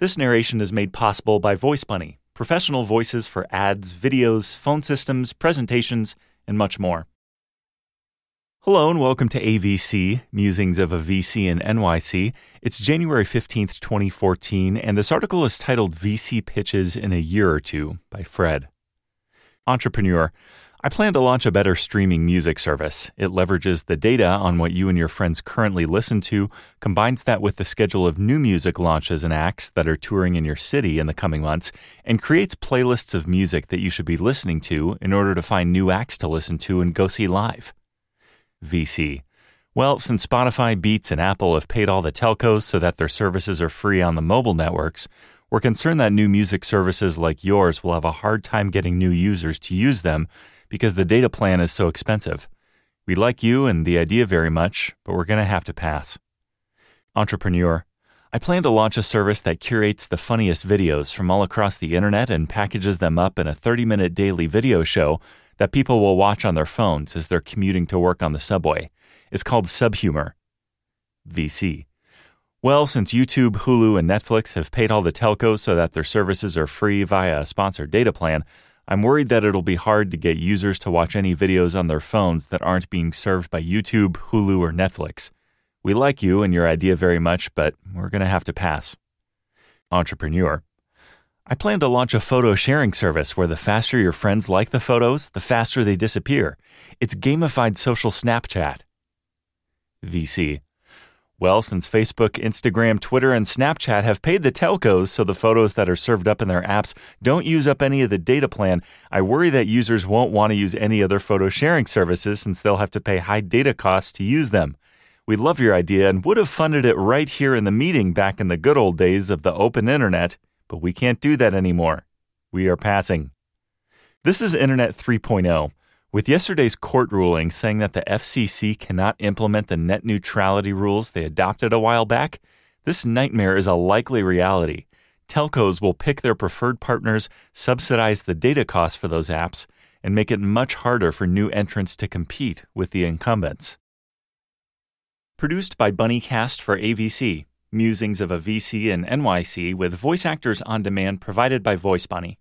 This narration is made possible by Voice Bunny, professional voices for ads, videos, phone systems, presentations, and much more. Hello and welcome to AVC, Musings of a VC in NYC. It's January 15th, 2014, and this article is titled VC Pitches in a Year or Two by Fred. Entrepreneur, I plan to launch a better streaming music service. It leverages the data on what you and your friends currently listen to, combines that with the schedule of new music launches and acts that are touring in your city in the coming months, and creates playlists of music that you should be listening to in order to find new acts to listen to and go see live. VC. Well, since Spotify, Beats, and Apple have paid all the telcos so that their services are free on the mobile networks, we're concerned that new music services like yours will have a hard time getting new users to use them because the data plan is so expensive. We like you and the idea very much, but we're going to have to pass. Entrepreneur. I plan to launch a service that curates the funniest videos from all across the internet and packages them up in a 30 minute daily video show that people will watch on their phones as they're commuting to work on the subway. It's called Subhumor. VC. Well, since YouTube, Hulu, and Netflix have paid all the telcos so that their services are free via a sponsored data plan, I'm worried that it'll be hard to get users to watch any videos on their phones that aren't being served by YouTube, Hulu, or Netflix. We like you and your idea very much, but we're going to have to pass. Entrepreneur. I plan to launch a photo sharing service where the faster your friends like the photos, the faster they disappear. It's gamified social Snapchat. VC. Well, since Facebook, Instagram, Twitter, and Snapchat have paid the telcos so the photos that are served up in their apps don't use up any of the data plan, I worry that users won't want to use any other photo sharing services since they'll have to pay high data costs to use them. We love your idea and would have funded it right here in the meeting back in the good old days of the open internet but we can't do that anymore. We are passing. This is Internet 3.0. With yesterday's court ruling saying that the FCC cannot implement the net neutrality rules they adopted a while back, this nightmare is a likely reality. Telcos will pick their preferred partners, subsidize the data costs for those apps, and make it much harder for new entrants to compete with the incumbents. Produced by Bunnycast for AVC. Musings of a VC in NYC with voice actors on demand provided by Voice Bunny.